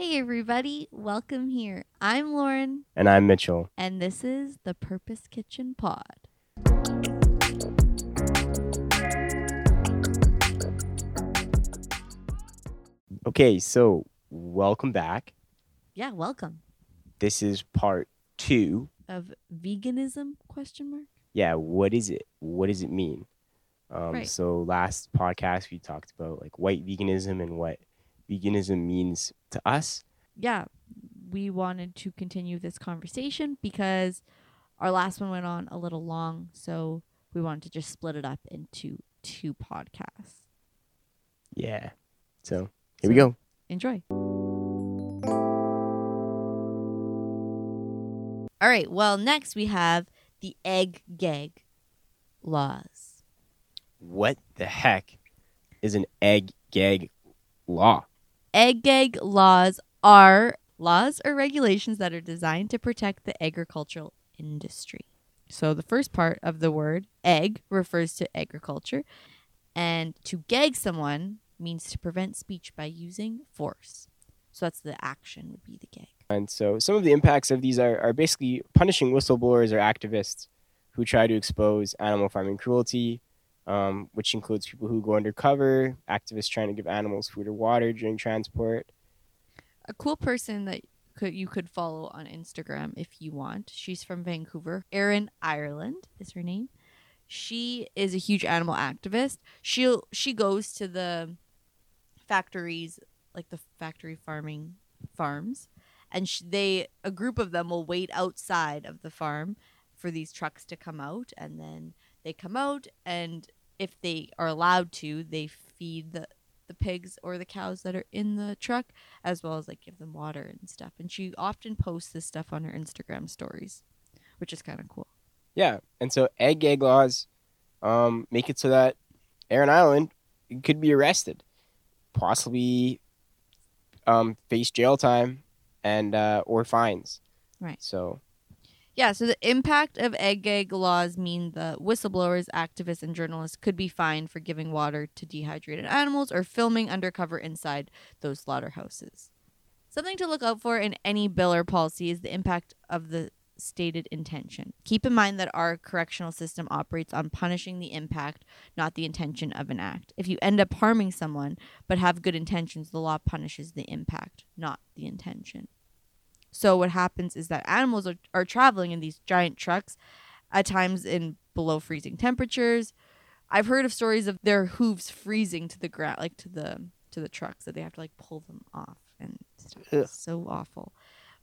Hey, everybody, welcome here. I'm Lauren, And I'm Mitchell. and this is the Purpose Kitchen Pod. Okay, so welcome back. Yeah, welcome. This is part two. Of veganism? Question mark. Yeah, what is it? What does it mean? Um, Right. So last podcast we talked about like white veganism and what veganism means to us. Yeah, we wanted to continue this conversation because our last one went on a little long, so we wanted to just split it up into two podcasts. Yeah. So here we go. Enjoy. All right. Well, next we have the ag gag laws. What the heck is an ag gag law? Ag gag laws are laws or regulations that are designed to protect the agricultural industry. So the first part of the word ag refers to agriculture, and to gag someone means to prevent speech by using force. So that's the action would be the gag. And so some of the impacts of these are, are basically punishing whistleblowers or activists who try to expose animal farming cruelty, um, which includes people who go undercover, activists trying to give animals food or water during transport. a cool person that could you could follow on Instagram if you want. She's from Vancouver. Erin Ireland is her name. She is a huge animal activist. She'll she goes to the factories like the factory farming farms and sh- they a group of them will wait outside of the farm for these trucks to come out and then they come out and if they are allowed to they feed the the pigs or the cows that are in the truck as well as like give them water and stuff. And she often posts this stuff on her Instagram stories, which is kind of cool. Yeah, and so ag gag laws um, make it so that Erin Ireland could be arrested, possibly um, face jail time and uh, or fines. Right. So Yeah, so the impact of ag gag laws mean the whistleblowers, activists, and journalists could be fined for giving water to dehydrated animals or filming undercover inside those slaughterhouses. Something to look out for in any bill or policy is the impact of the stated intention. Keep in mind that our correctional system operates on punishing the impact, not the intention of an act. If you end up harming someone but have good intentions, the law punishes the impact, not the intention. So what happens is that animals are, are traveling in these giant trucks at times in below freezing temperatures. I've heard of stories of their hooves freezing to the ground like to the to the trucks that they have to like pull them off and stuff. Ugh. It's so awful.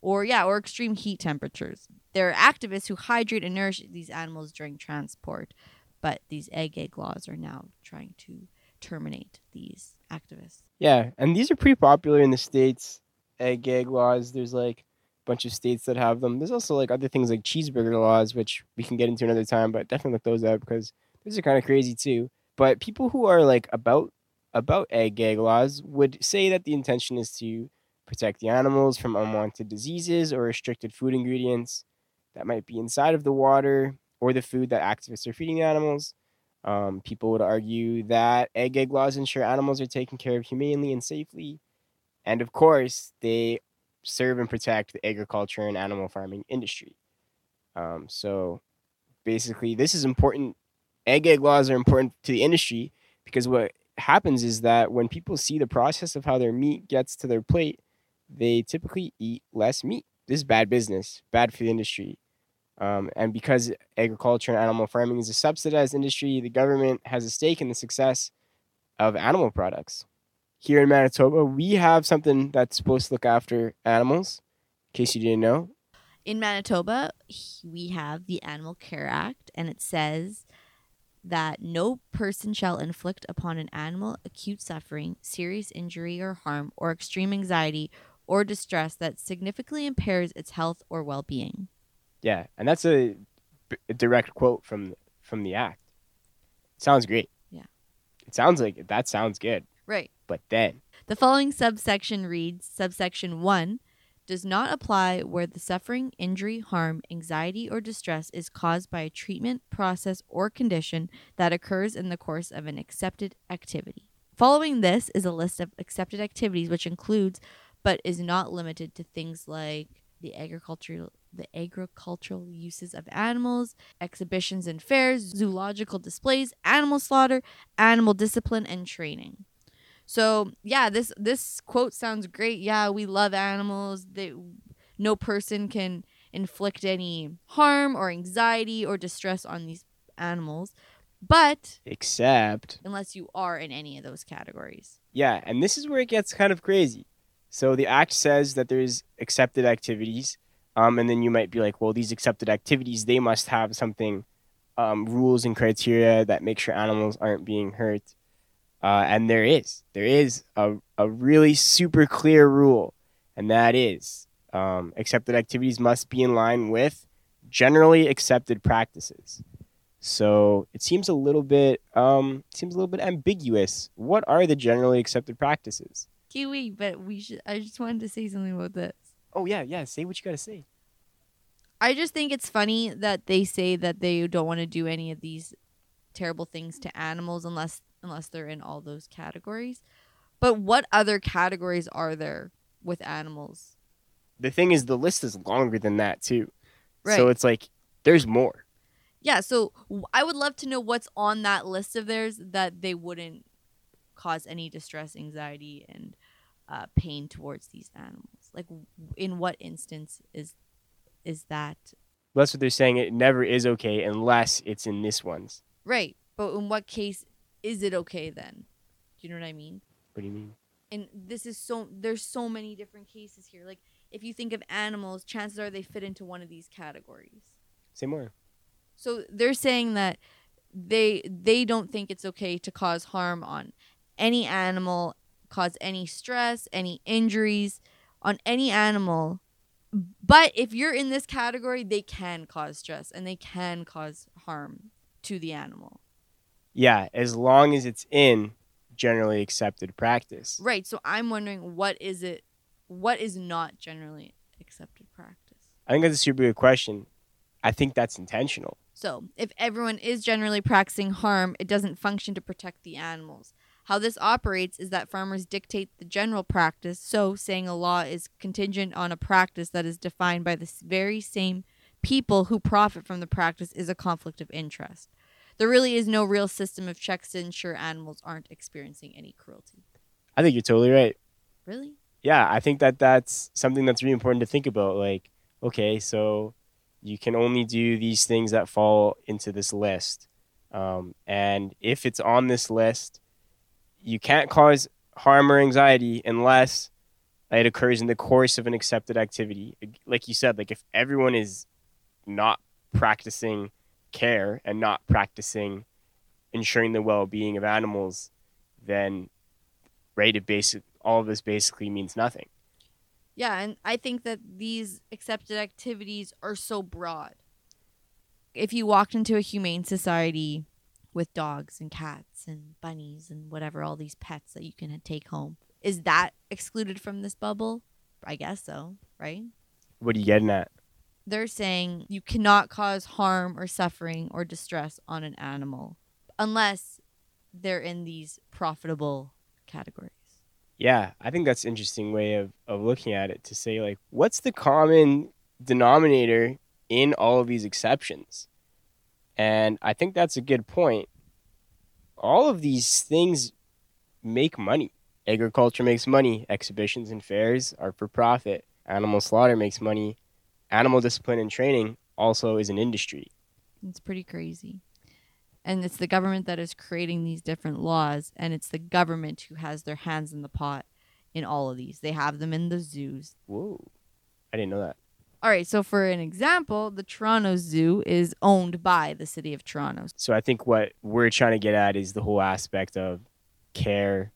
Or yeah, or extreme heat temperatures. There are activists who hydrate and nourish these animals during transport, but these ag gag laws are now trying to terminate these activists. yeah, and these are pretty popular in the states. Ag gag laws. There's like bunch of states that have them. There's also like other things like cheeseburger laws, which we can get into another time. But definitely look those up because those are kind of crazy too. But people who are like about about ag gag laws would say that the intention is to protect the animals from unwanted diseases or restricted food ingredients that might be inside of the water or the food that activists are feeding the animals. Um, people would argue that ag gag laws ensure animals are taken care of humanely and safely. And of course, they serve and protect the agriculture and animal farming industry. Um, so basically, this is important. Ag gag laws are important to the industry because what happens is that when people see the process of how their meat gets to their plate, they typically eat less meat. This is bad business, bad for the industry. Um, and because agriculture and animal farming is a subsidized industry, the government has a stake in the success of animal products. Here in Manitoba, we have something that's supposed to look after animals, in case you didn't know. in Manitoba, we have the Animal Care Act, and it says that no person shall inflict upon an animal acute suffering, serious injury or harm, or extreme anxiety or distress that significantly impairs its health or well being. Yeah, and that's a direct quote from from the act. sounds great. Yeah. It sounds like that sounds good. Right. But then, The following subsection reads Subsection 1 does not apply where the suffering, injury, harm, anxiety, or distress is caused by a treatment, process, or condition that occurs in the course of an accepted activity. Following this is a list of accepted activities, which includes but is not limited to things like the agricultural the agricultural uses of animals, exhibitions and fairs, zoological displays, animal slaughter, animal discipline and training. So, yeah, this this quote sounds great. Yeah, we love animals. They no person can inflict any harm or anxiety or distress on these animals, but Except, unless you are in any of those categories. yeah, and this is where it gets kind of crazy. So the act says that there's accepted activities, um, and then you might be like, well, these accepted activities they must have something, um, rules and criteria that make sure animals aren't being hurt. Uh, and there is, there is a, a really super clear rule, and that is um, accepted activities must be in line with generally accepted practices. So it seems a little bit um, seems a little bit ambiguous. What are the generally accepted practices? Kiwi, but we should I just wanted to say something about this. Oh yeah, yeah. Say what you gotta say. I just think it's funny that they say that they don't want to do any of these terrible things to animals unless unless they're in all those categories. But what other categories are there with animals? The thing is, the list is longer than that too. Right. So it's like there's more. Yeah, so I would love to know what's on that list of theirs that they wouldn't cause any distress, anxiety, and uh, pain towards these animals. Like, in what instance is is that That's what they're saying. It never is okay unless it's in this one's. right? But in what case is it okay then? Do you know what I mean? What do you mean? And this is so there's so many different cases here. Like, if you think of animals, chances are they fit into one of these categories. Say more. So they're saying that they they don't think it's okay to cause harm on any animal, cause any stress, any injuries on any animal. But if you're in this category, they can cause stress and they can cause harm to the animal. Yeah, as long as it's in generally accepted practice. Right. So I'm wondering what is it what is not generally accepted practice? I think that's a super good question. I think that's intentional. So, if everyone is generally practicing harm, it doesn't function to protect the animals. How this operates is that farmers dictate the general practice, so saying a law is contingent on a practice that is defined by the very same people who profit from the practice is a conflict of interest. There really is no real system of checks to ensure animals aren't experiencing any cruelty. I think you're totally right. Really? yeah, I think that that's something that's really important to think about. Like, okay, so you can only do these things that fall into this list. Um, and if it's on this list, you can't cause harm or anxiety unless it occurs in the course of an accepted activity. Like you said, like if everyone is not practicing care and not practicing ensuring the well-being of animals, then right, it basic all of this basically means nothing. Yeah, and I think that these accepted activities are so broad. If you walked into a humane society with dogs and cats and bunnies and whatever, all these pets that you can take home, is that excluded from this bubble? I guess so, right? What are you getting at? They're saying you cannot cause harm or suffering or distress on an animal unless they're in these profitable categories. Yeah, I think that's interesting way of, of looking at it to say like what's the common denominator in all of these exceptions? And I think that's a good point. All of these things make money. Agriculture makes money, exhibitions and fairs are for profit. Animal slaughter makes money. Animal discipline and training also is an industry. It's pretty crazy. And it's the government that is creating these different laws, and it's the government who has their hands in the pot in all of these. They have them in the zoos. Whoa. I didn't know that. All right, so for an example, the Toronto Zoo is owned by the city of Toronto. So I think what we're trying to get at is the whole aspect of care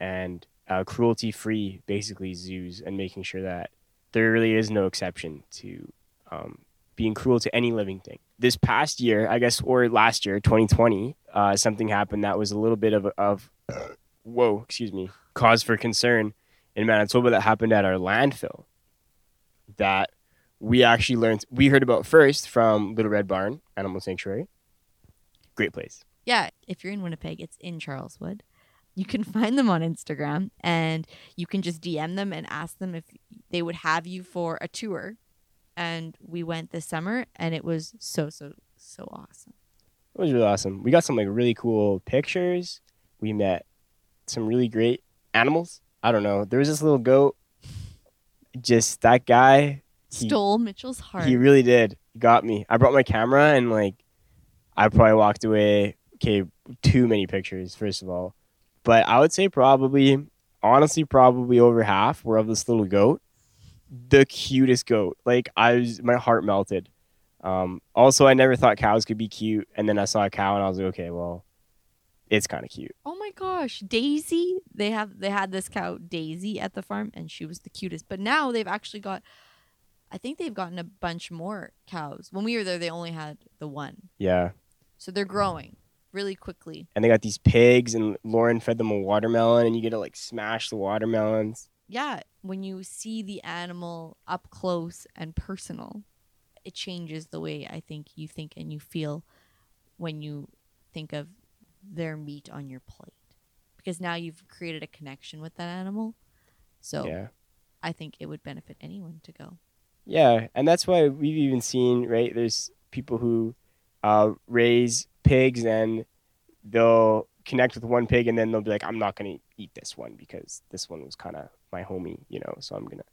and uh, cruelty free, basically, zoos and making sure that there really is no exception to um, being cruel to any living thing. This past year, I guess, or last year, 2020, uh, something happened that was a little bit of, of whoa, excuse me, cause for concern in Manitoba that happened at our landfill that we actually learned, we heard about first from Little Red Barn Animal Sanctuary. Great place. Yeah, if you're in Winnipeg, it's in Charleswood. You can find them on Instagram and you can just DM them and ask them if they would have you for a tour. And we went this summer and it was so, so, so awesome. It was really awesome. We got some like really cool pictures. We met some really great animals. I don't know. There was this little goat. Just that guy. He- Stole Mitchell's heart. He really did. He got me. I brought my camera and like I probably walked away. Okay, too many pictures, first of all. But I would say probably, honestly, probably over half were of this little goat. The cutest goat. Like I was my heart melted. Um, also I never thought cows could be cute. And then I saw a cow and I was like, okay, well, it's kinda cute. Oh my gosh, Daisy! They have they had this cow Daisy at the farm, and she was the cutest. But now they've actually got, I think they've gotten a bunch more cows. When we were there, they only had the one, Yeah. so they're growing really quickly. And they got these pigs and Lauren fed them a watermelon and you get to like smash the watermelons. Yeah, when you see the animal up close and personal, it changes the way I think you think and you feel when you think of their meat on your plate, because now you've created a connection with that animal. So Yeah. I think it would benefit anyone to go. Yeah, and that's why we've even seen right. There's people who uh, raise pigs and they'll connect with one pig and then they'll be like, "I'm not gonna eat this one because this one was kind of my homie, you know, so I'm gonna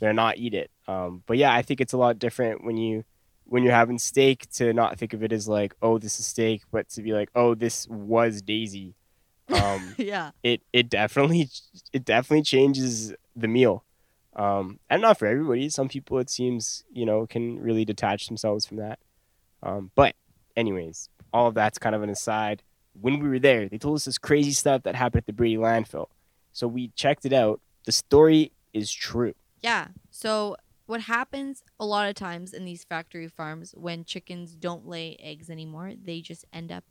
gonna not eat it." Um, but yeah, I think it's a lot different when you when you're having steak to not think of it as like, "Oh, this is steak," but to be like, "Oh, this was Daisy." Um, yeah. it it definitely it definitely changes the meal um and not for everybody some people it seems you know can really detach themselves from that um but anyways all of that's kind of an aside when we were there they told us this crazy stuff that happened at the brady landfill so we checked it out the story is true Yeah. So what happens a lot of times in these factory farms when chickens don't lay eggs anymore, they just end up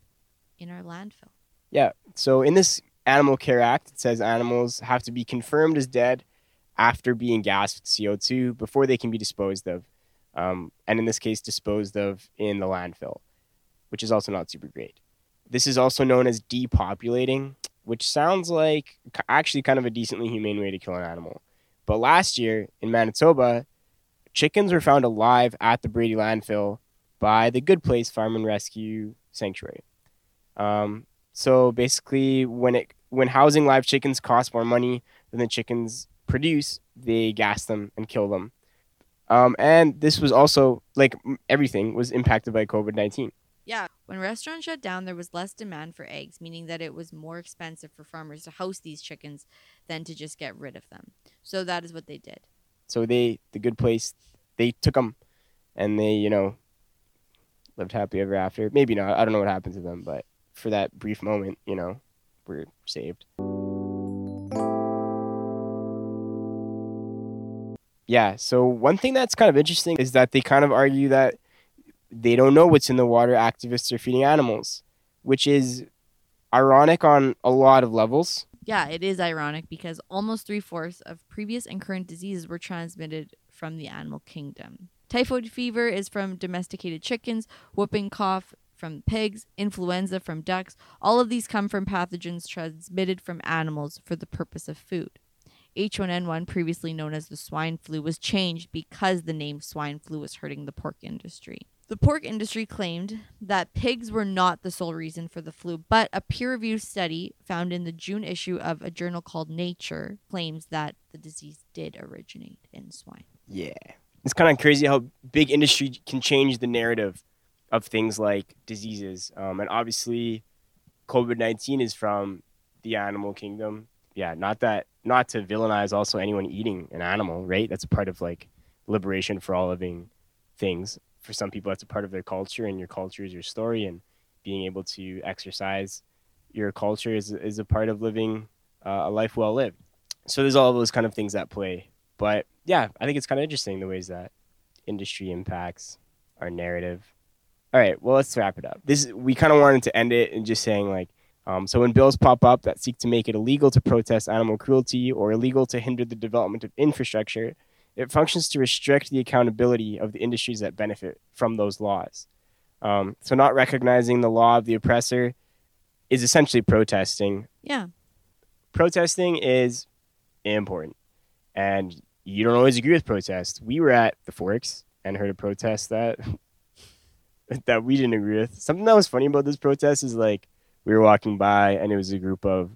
in our landfill. Yeah. So in this Animal Care Act, it says animals have to be confirmed as dead after being gassed with CO2 before they can be disposed of. Um, and in this case, disposed of in the landfill, which is also not super great. This is also known as depopulating, which sounds like actually kind of a decently humane way to kill an animal. But last year in Manitoba, chickens were found alive at the Brady landfill by the Good Place Farm and Rescue Sanctuary. Um, so basically, when it when housing live chickens costs more money than the chickens produce, they gas them and kill them. Um, and this was also like everything was impacted by COVID nineteen. Yeah. When restaurants shut down, there was less demand for eggs, meaning that it was more expensive for farmers to house these chickens than to just get rid of them. So that is what they did. So they, the good place, they took them, and they, you know, lived happily ever after. Maybe not. I don't know what happened to them, but for that brief moment, you know, we're saved. Yeah. So one thing that's kind of interesting is that they kind of argue that they don't know what's in the water. Activists are feeding animals, which is ironic on a lot of levels. Yeah, it is ironic because almost three fourths of previous and current diseases were transmitted from the animal kingdom. Typhoid fever is from domesticated chickens, whooping cough from pigs, influenza from ducks. All of these come from pathogens transmitted from animals for the purpose of food. H1N1, previously known as the swine flu, was changed because the name swine flu was hurting the pork industry. The pork industry claimed that pigs were not the sole reason for the flu, but a peer reviewed study found in the June issue of a journal called Nature claims that the disease did originate in swine. Yeah. It's kind of crazy how big industry can change the narrative of things like diseases. Um, and obviously, COVID 19 is from the animal kingdom. Yeah, not that, not to villainize also anyone eating an animal, right? That's a part of like liberation for all living things. For some people, that's a part of their culture, and your culture is your story. And being able to exercise your culture is, is a part of living uh, a life well lived. So there's all those kind of things at play. But yeah, I think it's kind of interesting the ways that industry impacts our narrative. All right, well, let's wrap it up. This we kind of wanted to end it and just saying like, um, so when bills pop up that seek to make it illegal to protest animal cruelty or illegal to hinder the development of infrastructure, it functions to restrict the accountability of the industries that benefit from those laws. Um, so not recognizing the law of the oppressor is essentially protesting Yeah. protesting is important, and you don't always agree with protest. We were at the Forks and heard a protest that that we didn't agree with. Something that was funny about this protest is like we were walking by and it was a group of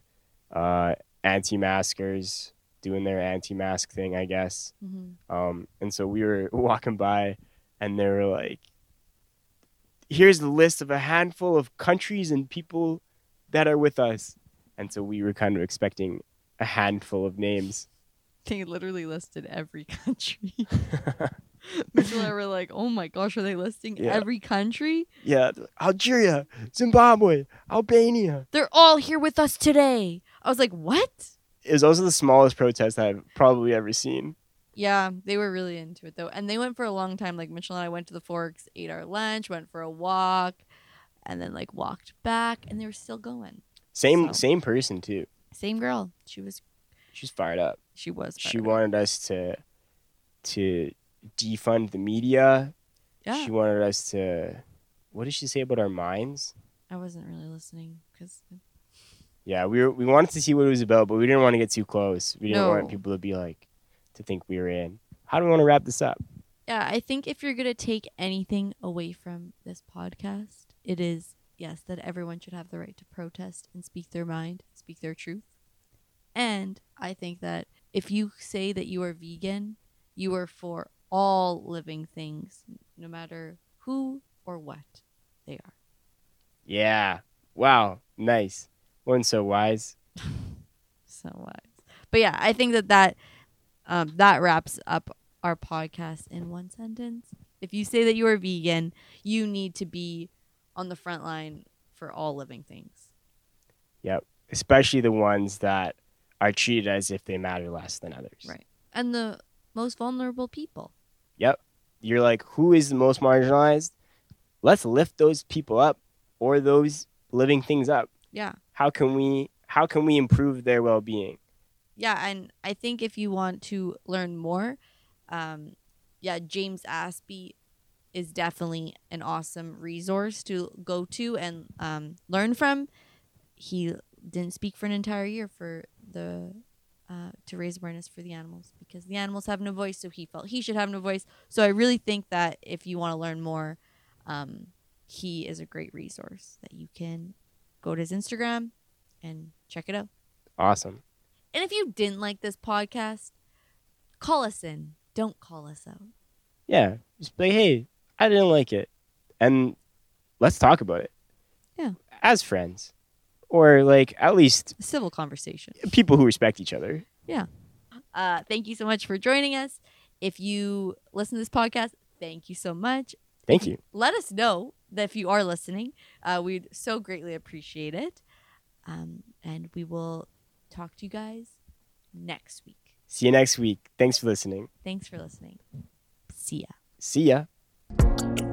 uh, anti-maskers doing their anti-mask thing, I guess. Mm-hmm. Um, and so we were walking by, and they were like, "Here's the list of a handful of countries and people that are with us." And so we were kind of expecting a handful of names. They literally listed every country. Mitchell and I were like, "Oh my gosh, are they listing Yeah. every country? yeah, Algeria, Zimbabwe, Albania. They're all here with us today." I was like, "What?" It was also the smallest protest I've probably ever seen. Yeah, they were really into it though, and they went for a long time. Like Mitchell and I went to the Forks, ate our lunch, went for a walk, and then like walked back, and they were still going. Same So- same person too. Same girl. She was. She's fired up. She was. she fired up. wanted us to to defund the media. Yeah. She wanted us to what did she say about our minds? I wasn't really listening because Yeah, we were, we wanted to see what it was about, but we didn't want to get too close. We didn't want people to be like to think we were in. How do we want to wrap this up? Yeah, I think if you're gonna take anything away from this podcast, it is yes that everyone should have the right to protest and speak their mind, speak their truth. And I think that if you say that you are vegan, you are for all living things, no matter who or what they are. Yeah. Wow. Nice. Wasn't so wise. So wise. But yeah, I think that that um, that wraps up our podcast in one sentence. If you say that you are vegan, you need to be on the front line for all living things. Yep. Especially the ones that are treated as if they matter less than others. Right. And the most vulnerable people. You're like, who is the most marginalized? Let's lift those people up or those living things up. Yeah. How can we how can we improve their well being? Yeah, and I think if you want to learn more, um, yeah, James Aspey is definitely an awesome resource to go to and um, learn from. He didn't speak for an entire year for the uh, to raise awareness for the animals because the animals have no voice, so he felt he should have no voice. So I really think that if you want to learn more, um, he is a great resource that you can go to his Instagram and check it out. Awesome. And if you didn't like this podcast, call us in. Don't call us out. Yeah. Just be like, hey, I didn't like it. And let's talk about it. Yeah. As friends. Or like at least A civil conversation. people who respect each other. Yeah. Uh, thank you so much for joining us. If you listen to this podcast, thank you so much. Thank you. Let us know that if you are listening. Uh, we'd so greatly appreciate it. Um, and we will talk to you guys next week. See you next week. Thanks for listening. Thanks for listening. See ya. See ya.